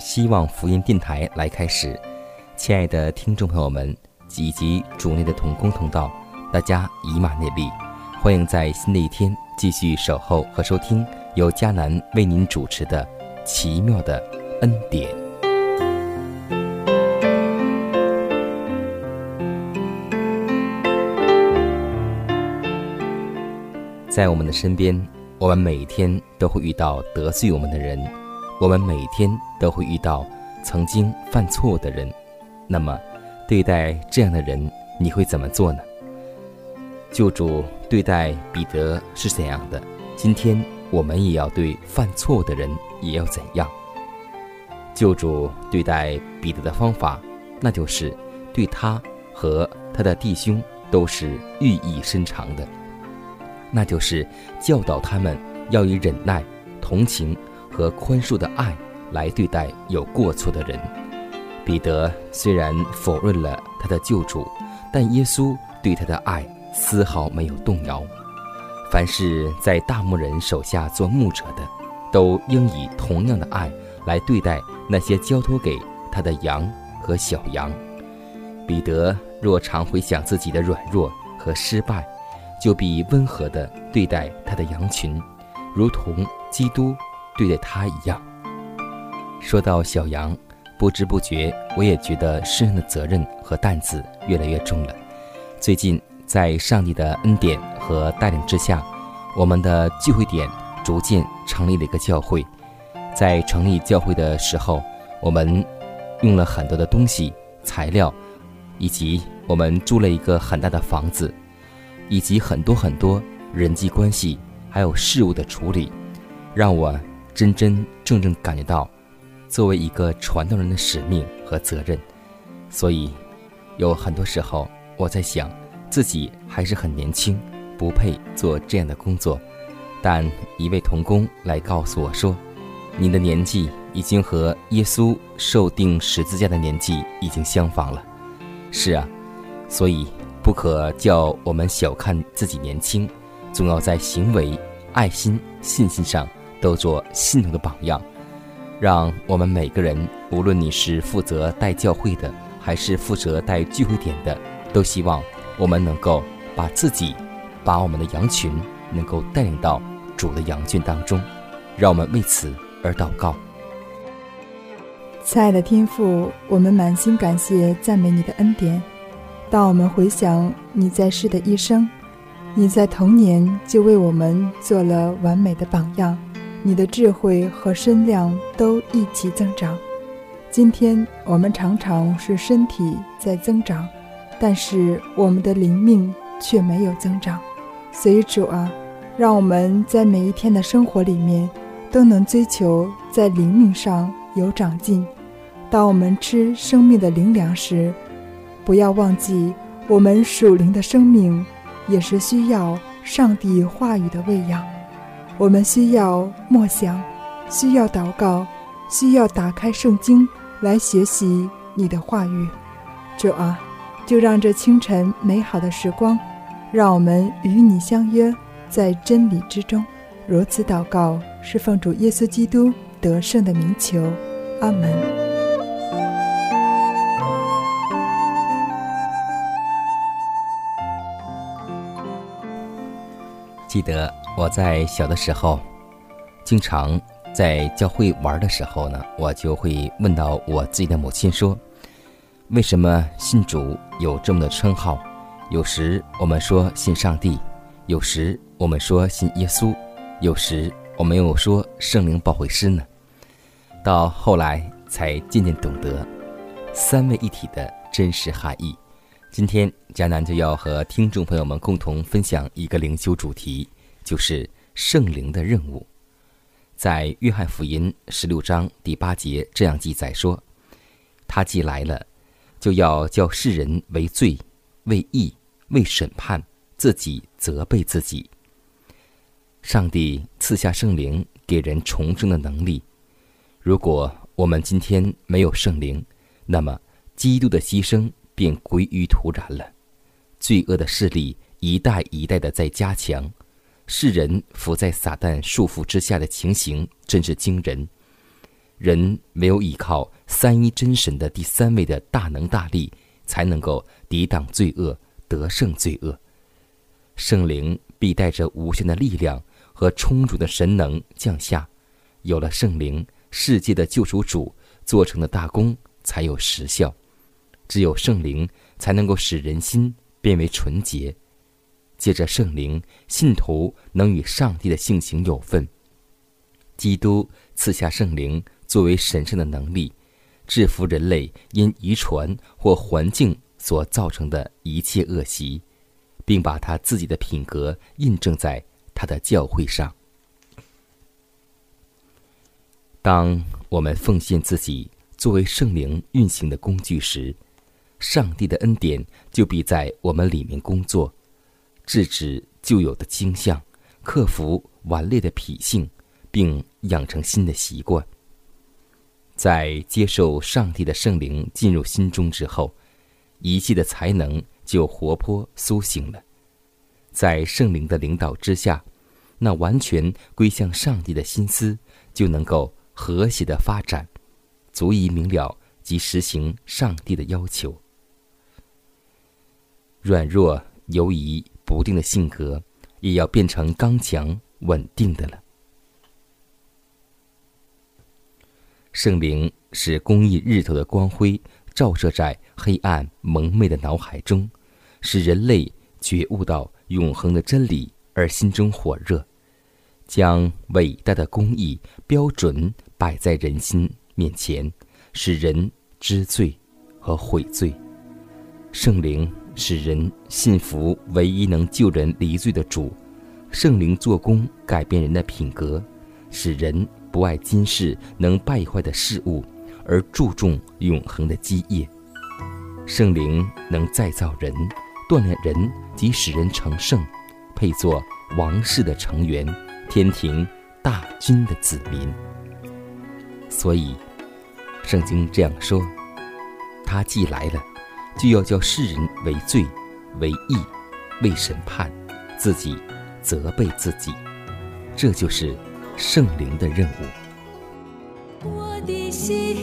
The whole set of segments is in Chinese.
希望福音电台来开始，亲爱的听众朋友们以及主内的同工同道，大家以马内利，欢迎在新的一天继续守候和收听由迦南为您主持的奇妙的恩典。在我们的身边，我们每天都会遇到得罪我们的人。我们每天都会遇到曾经犯错的人，那么对待这样的人，你会怎么做呢？救主对待彼得是怎样的？今天我们也要对犯错的人也要怎样？救主对待彼得的方法，那就是对他和他的弟兄都是寓意深长的，那就是教导他们要以忍耐、同情。和宽恕的爱来对待有过错的人。彼得虽然否认了他的救主，但耶稣对他的爱丝毫没有动摇。凡是在大牧人手下做牧者的，都应以同样的爱来对待那些交托给他的羊和小羊。彼得若常回想自己的软弱和失败，就必温和地对待他的羊群，如同基督。对待他一样。说到小羊，不知不觉我也觉得身上的责任和担子越来越重了。最近在上帝的恩典和带领之下，我们的聚会点逐渐成立了一个教会。在成立教会的时候，我们用了很多的东西、材料，以及我们租了一个很大的房子，以及很多很多人际关系还有事物的处理，让我。真真正正感觉到，作为一个传道人的使命和责任，所以有很多时候我在想，自己还是很年轻，不配做这样的工作。但一位童工来告诉我说：“你的年纪已经和耶稣受定十字架的年纪已经相仿了。”是啊，所以不可叫我们小看自己年轻，总要在行为、爱心、信心上。都做信徒的榜样，让我们每个人，无论你是负责带教会的，还是负责带聚会点的，都希望我们能够把自己，把我们的羊群能够带领到主的羊圈当中。让我们为此而祷告。亲爱的天父，我们满心感谢赞美你的恩典。当我们回想你在世的一生，你在童年就为我们做了完美的榜样。你的智慧和身量都一起增长。今天我们常常是身体在增长，但是我们的灵命却没有增长。所以主啊，让我们在每一天的生活里面都能追求在灵命上有长进。当我们吃生命的灵粮时，不要忘记我们属灵的生命也是需要上帝话语的喂养。我们需要默想，需要祷告，需要打开圣经来学习你的话语。主啊，就让这清晨美好的时光，让我们与你相约，在真理之中。如此祷告，是奉主耶稣基督得胜的名求。阿门。记得我在小的时候，经常在教会玩的时候呢，我就会问到我自己的母亲说：“为什么信主有这么的称号？有时我们说信上帝，有时我们说信耶稣，有时我们又说圣灵保惠师呢？”到后来才渐渐懂得三位一体的真实含义。今天迦南就要和听众朋友们共同分享一个灵修主题，就是圣灵的任务。在约翰福音十六章第八节这样记载说：“他既来了，就要叫世人为罪、为义、为审判，自己责备自己。”上帝赐下圣灵，给人重生的能力。如果我们今天没有圣灵，那么基督的牺牲便归于土壤了。罪恶的势力一代一代的在加强，世人伏在撒旦束缚之下的情形真是惊人。人没有依靠三一真神的第三位的大能大力，才能够抵挡罪恶，得胜罪恶。圣灵必带着无限的力量和充足的神能降下。有了圣灵。世界的救赎主做成的大功才有实效，只有圣灵才能够使人心变为纯洁。借着圣灵，信徒能与上帝的性情有份。基督赐下圣灵作为神圣的能力，制服人类因遗传或环境所造成的一切恶习，并把他自己的品格印证在他的教会上。当我们奉献自己作为圣灵运行的工具时，上帝的恩典就必在我们里面工作，制止旧有的倾向，克服顽劣的脾性，并养成新的习惯。在接受上帝的圣灵进入心中之后，一切的才能就活泼苏醒了。在圣灵的领导之下，那完全归向上帝的心思就能够。和谐的发展，足以明了及实行上帝的要求。软弱、犹疑、不定的性格，也要变成刚强、稳定的了。圣灵使公义日头的光辉照射在黑暗蒙昧的脑海中，使人类觉悟到永恒的真理，而心中火热。将伟大的公义标准摆在人心面前，使人知罪和悔罪。圣灵使人信服唯一能救人离罪的主。圣灵做工改变人的品格，使人不爱今世能败坏的事物，而注重永恒的基业。圣灵能再造人，锻炼人及使人成圣，配作王室的成员。天庭大军的子民，所以圣经这样说：他既来了，就要叫世人为罪、为义、为审判，自己责备自己。这就是圣灵的任务。我的心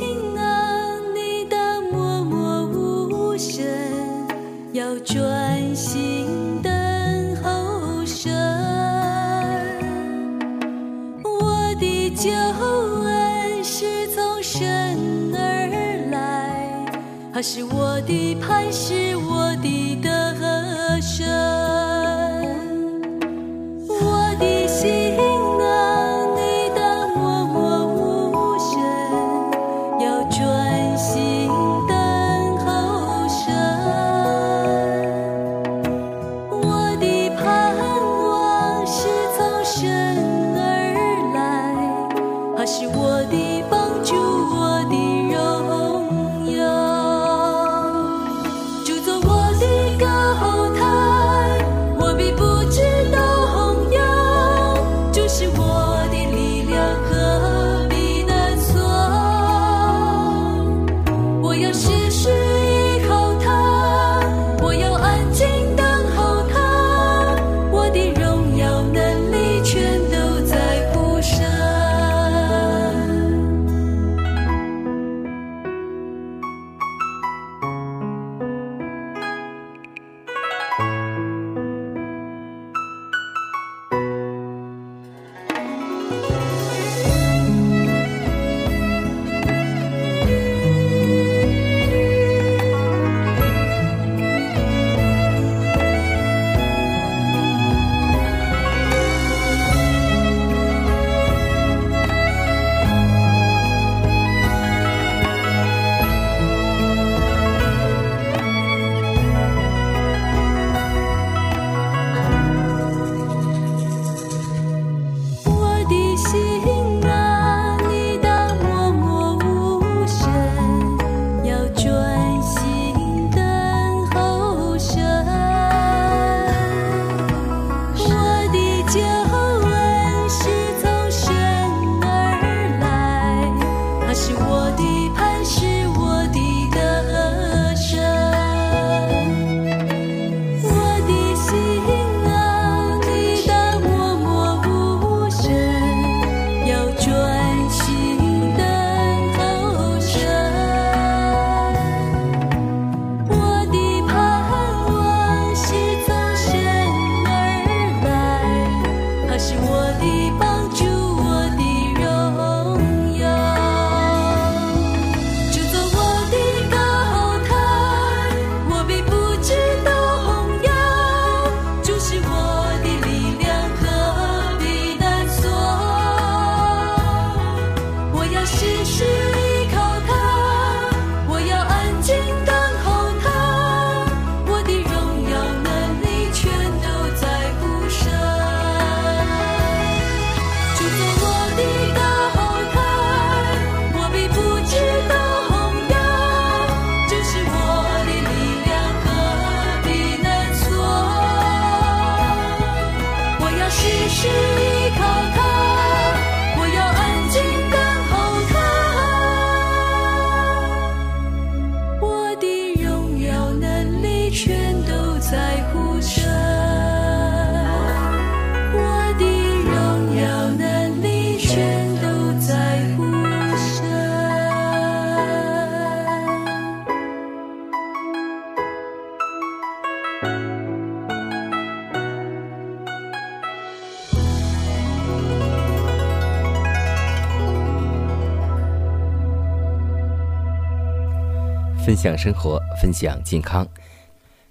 享生活，分享健康。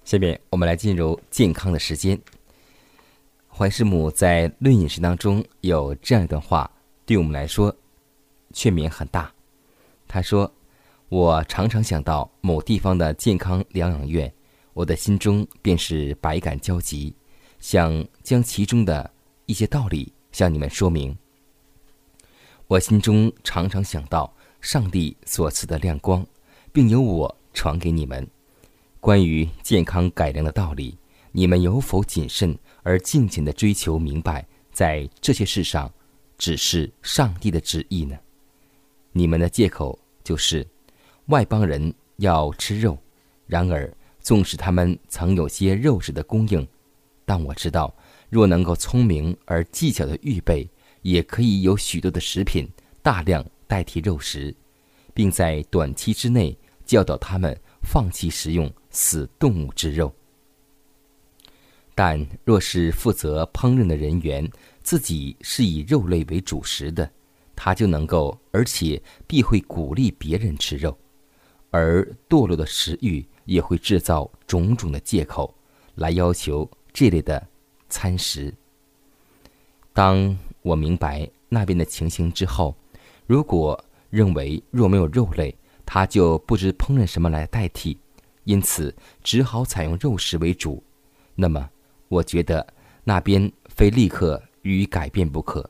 下面我们来进入健康的时间。怀师母在《论饮食》当中有这样一段话，对我们来说劝勉很大。他说：“我常常想到某地方的健康疗养院，我的心中便是百感交集，想将其中的一些道理向你们说明。我心中常常想到上帝所赐的亮光。”并由我传给你们关于健康改良的道理，你们有否谨慎而尽情的追求明白，在这些事上，只是上帝的旨意呢？你们的借口就是外邦人要吃肉，然而纵使他们曾有些肉食的供应，但我知道，若能够聪明而技巧的预备，也可以有许多的食品大量代替肉食，并在短期之内。教导他们放弃食用死动物之肉，但若是负责烹饪的人员自己是以肉类为主食的，他就能够，而且必会鼓励别人吃肉，而堕落的食欲也会制造种种的借口，来要求这类的餐食。当我明白那边的情形之后，如果认为若没有肉类，他就不知烹饪什么来代替，因此只好采用肉食为主。那么，我觉得那边非立刻予以改变不可。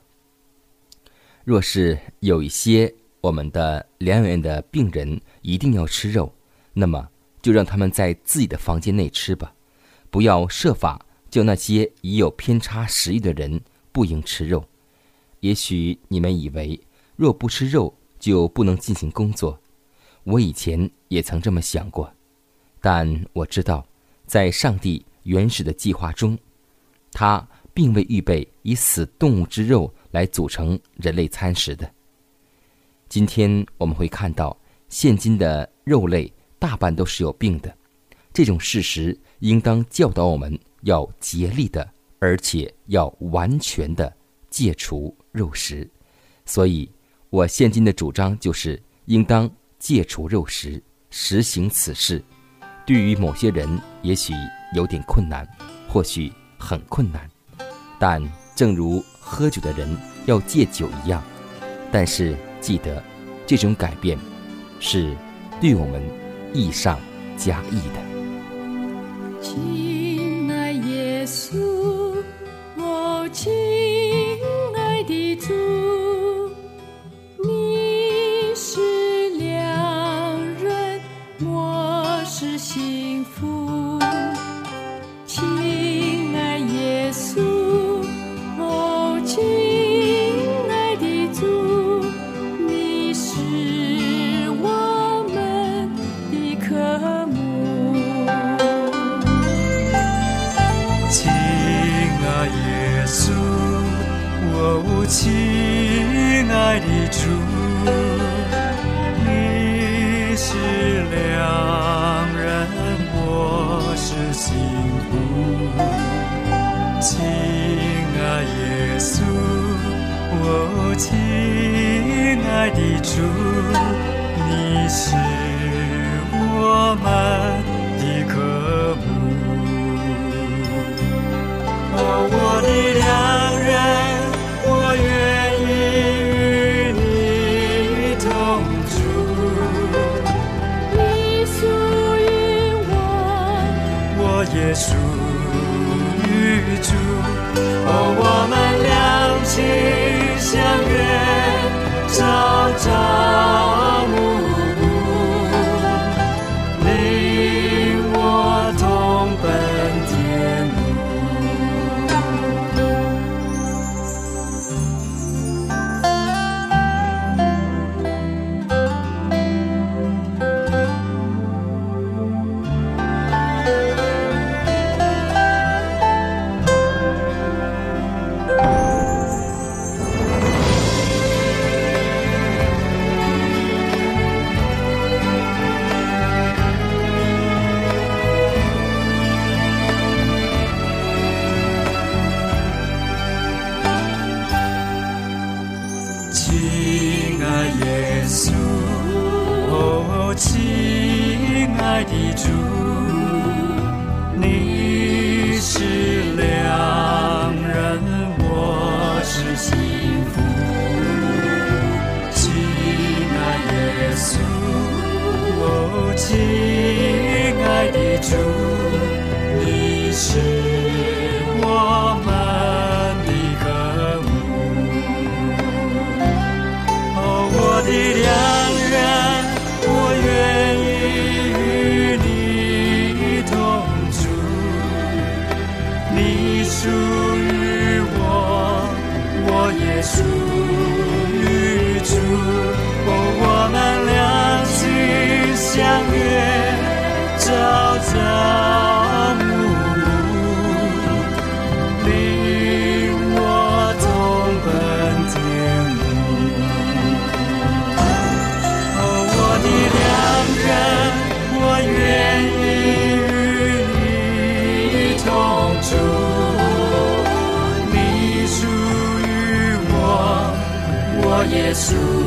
若是有一些我们的疗养院的病人一定要吃肉，那么就让他们在自己的房间内吃吧，不要设法叫那些已有偏差食欲的人不应吃肉。也许你们以为若不吃肉就不能进行工作。我以前也曾这么想过，但我知道，在上帝原始的计划中，他并未预备以死动物之肉来组成人类餐食的。今天我们会看到，现今的肉类大半都是有病的，这种事实应当教导我们要竭力的，而且要完全的戒除肉食。所以，我现今的主张就是应当。戒除肉食，实行此事，对于某些人也许有点困难，或许很困难，但正如喝酒的人要戒酒一样。但是记得，这种改变是对我们益上加益的。亲爱的主，你是我们的渴慕，哦，我的良。我也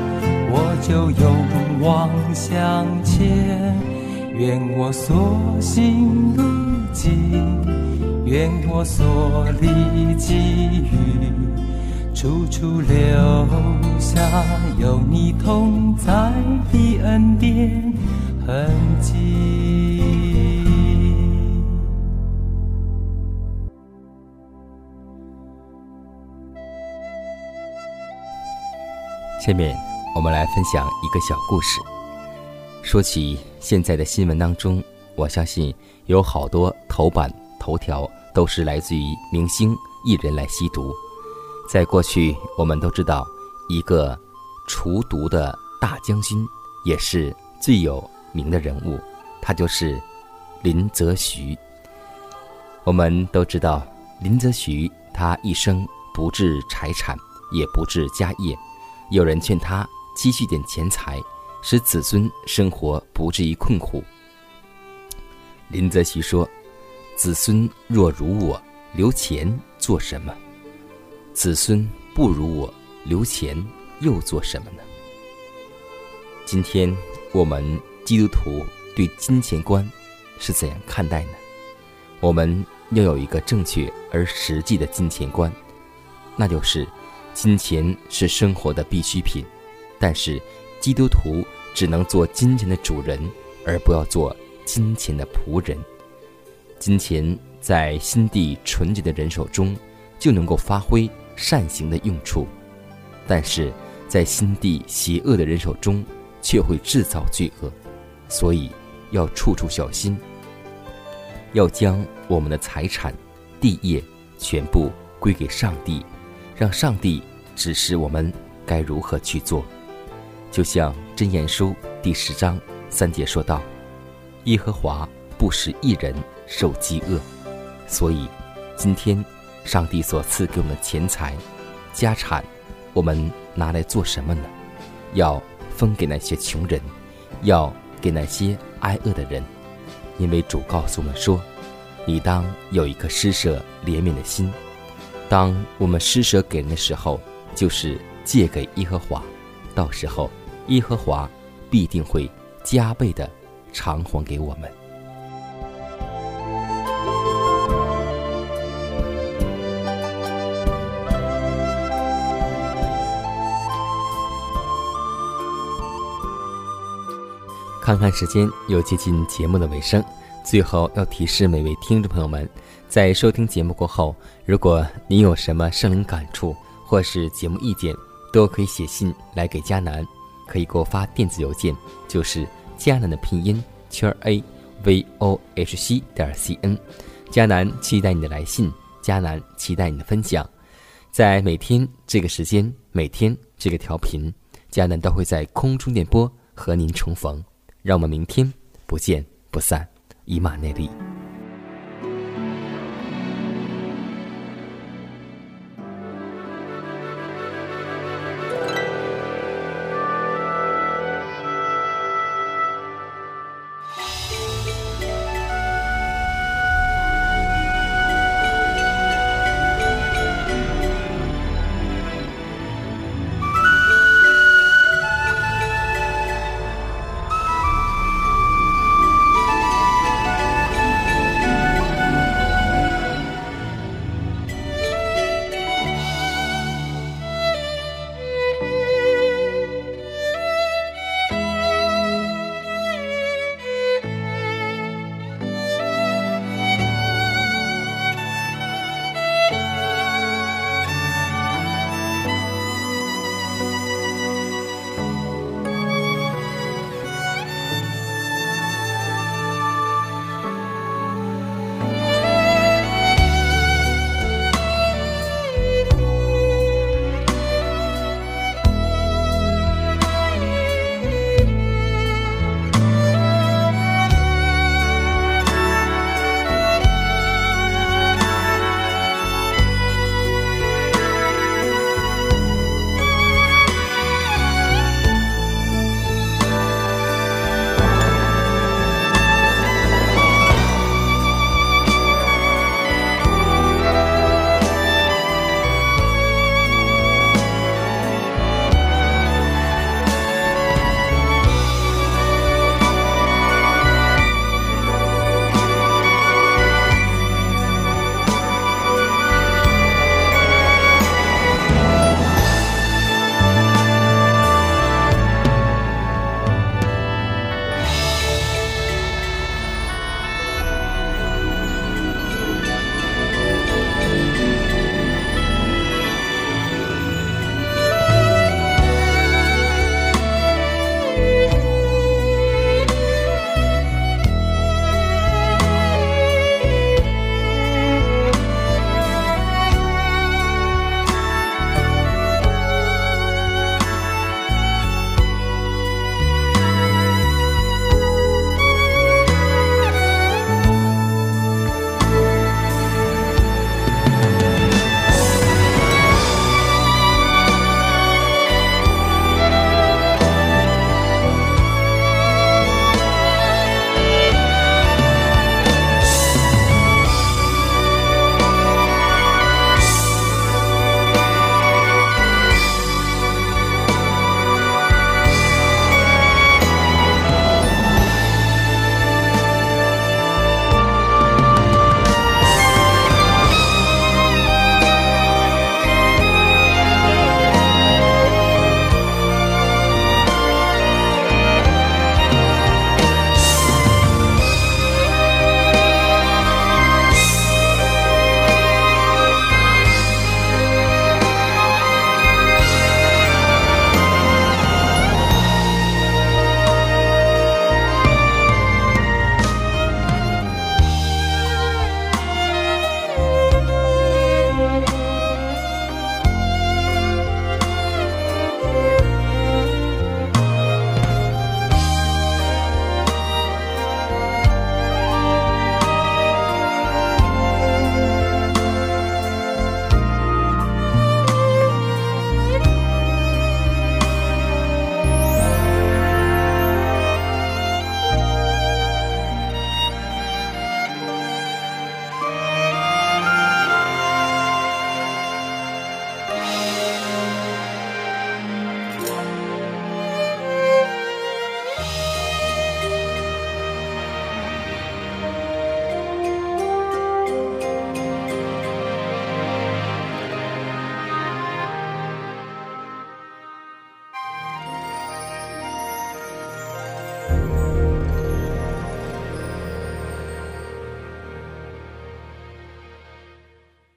就勇往向前，愿我所行路径，愿我所历际遇，处处留下有你同在的恩典痕迹。下面我们来分享一个小故事。说起现在的新闻当中，我相信有好多头版头条都是来自于明星艺人来吸毒。在过去，我们都知道一个除毒的大将军，也是最有名的人物，他就是林则徐。我们都知道林则徐，他一生不置财产，也不置家业。有人劝他积蓄点钱财，使子孙生活不至于困苦。林则徐说：“子孙若如我，留钱做什么？子孙不如我，留钱又做什么呢？”今天我们基督徒对金钱观是怎样看待呢？我们要有一个正确而实际的金钱观，那就是。金钱是生活的必需品，但是基督徒只能做金钱的主人，而不要做金钱的仆人。金钱在心地纯洁的人手中，就能够发挥善行的用处；但是在心地邪恶的人手中，却会制造罪恶。所以要处处小心，要将我们的财产、地业全部归给上帝。让上帝指示我们该如何去做。就像箴言书第十章三节说道：“耶和华不使一人受饥饿。”所以，今天上帝所赐给我们的钱财、家产，我们拿来做什么呢？要分给那些穷人，要给那些挨饿的人，因为主告诉我们说：“你当有一颗施舍怜悯的心。”当我们施舍给人的时候，就是借给耶和华，到时候耶和华必定会加倍的偿还给我们。看看时间，又接近节目的尾声，最后要提示每位听众朋友们。在收听节目过后，如果您有什么生灵感触或是节目意见，都可以写信来给佳南，可以给我发电子邮件，就是佳南的拼音圈 a v o h c 点 c n。佳南期待你的来信，佳南期待你的分享。在每天这个时间，每天这个调频，佳南都会在空中电波和您重逢。让我们明天不见不散，以马内利。